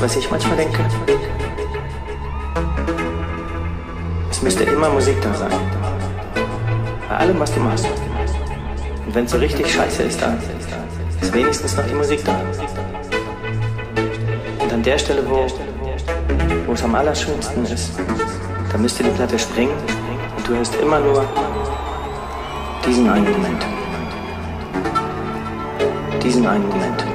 Was ich manchmal denke? Es müsste immer Musik da sein. Bei allem, was du machst. Und wenn es so richtig scheiße ist, dann ist wenigstens noch die Musik da. Und an der Stelle, wo, wo es am allerschönsten ist, da müsste die Platte springen und du hörst immer nur diesen einen Moment. Diesen einen Moment.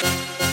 you